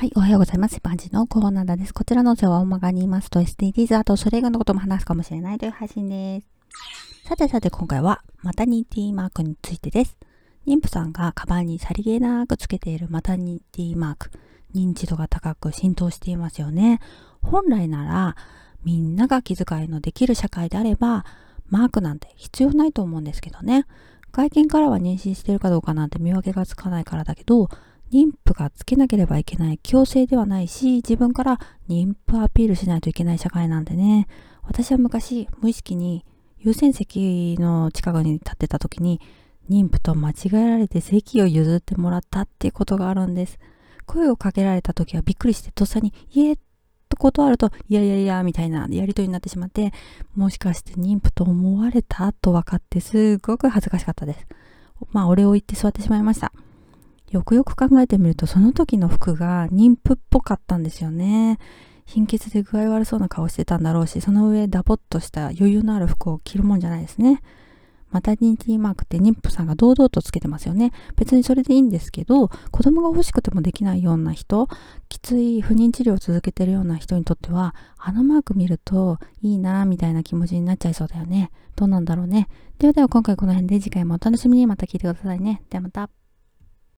はい、おはようございます。バンジのコーナーです。こちらの音声は大まかに言いますと SDGs、あとそれ以外のことも話すかもしれないという配信です。さてさて今回はマタニティマークについてです。妊婦さんがカバンにさりげなくつけているマタニティマーク、認知度が高く浸透していますよね。本来ならみんなが気遣いのできる社会であればマークなんて必要ないと思うんですけどね。外見からは妊娠してるかどうかなんて見分けがつかないからだけど、妊婦がつけなければいけない強制ではないし、自分から妊婦アピールしないといけない社会なんでね。私は昔、無意識に優先席の近くに立ってた時に、妊婦と間違えられて席を譲ってもらったっていうことがあるんです。声をかけられた時はびっくりして、とっさに、いえ、と断ると、いやいやいや、みたいなやりとりになってしまって、もしかして妊婦と思われた？と分かって、すごく恥ずかしかったです。まあ、お礼を言って座ってしまいました。よくよく考えてみると、その時の服が妊婦っぽかったんですよね。貧血で具合悪そうな顔してたんだろうし、その上ダボっとした余裕のある服を着るもんじゃないですね。マタニティマークって妊婦さんが堂々とつけてますよね。別にそれでいいんですけど、子供が欲しくてもできないような人、きつい不妊治療を続けてるような人にとっては、あのマーク見るといいなみたいな気持ちになっちゃいそうだよね。どうなんだろうね。ではでは今回この辺で次回もお楽しみにまた聞いてくださいね。ではまた。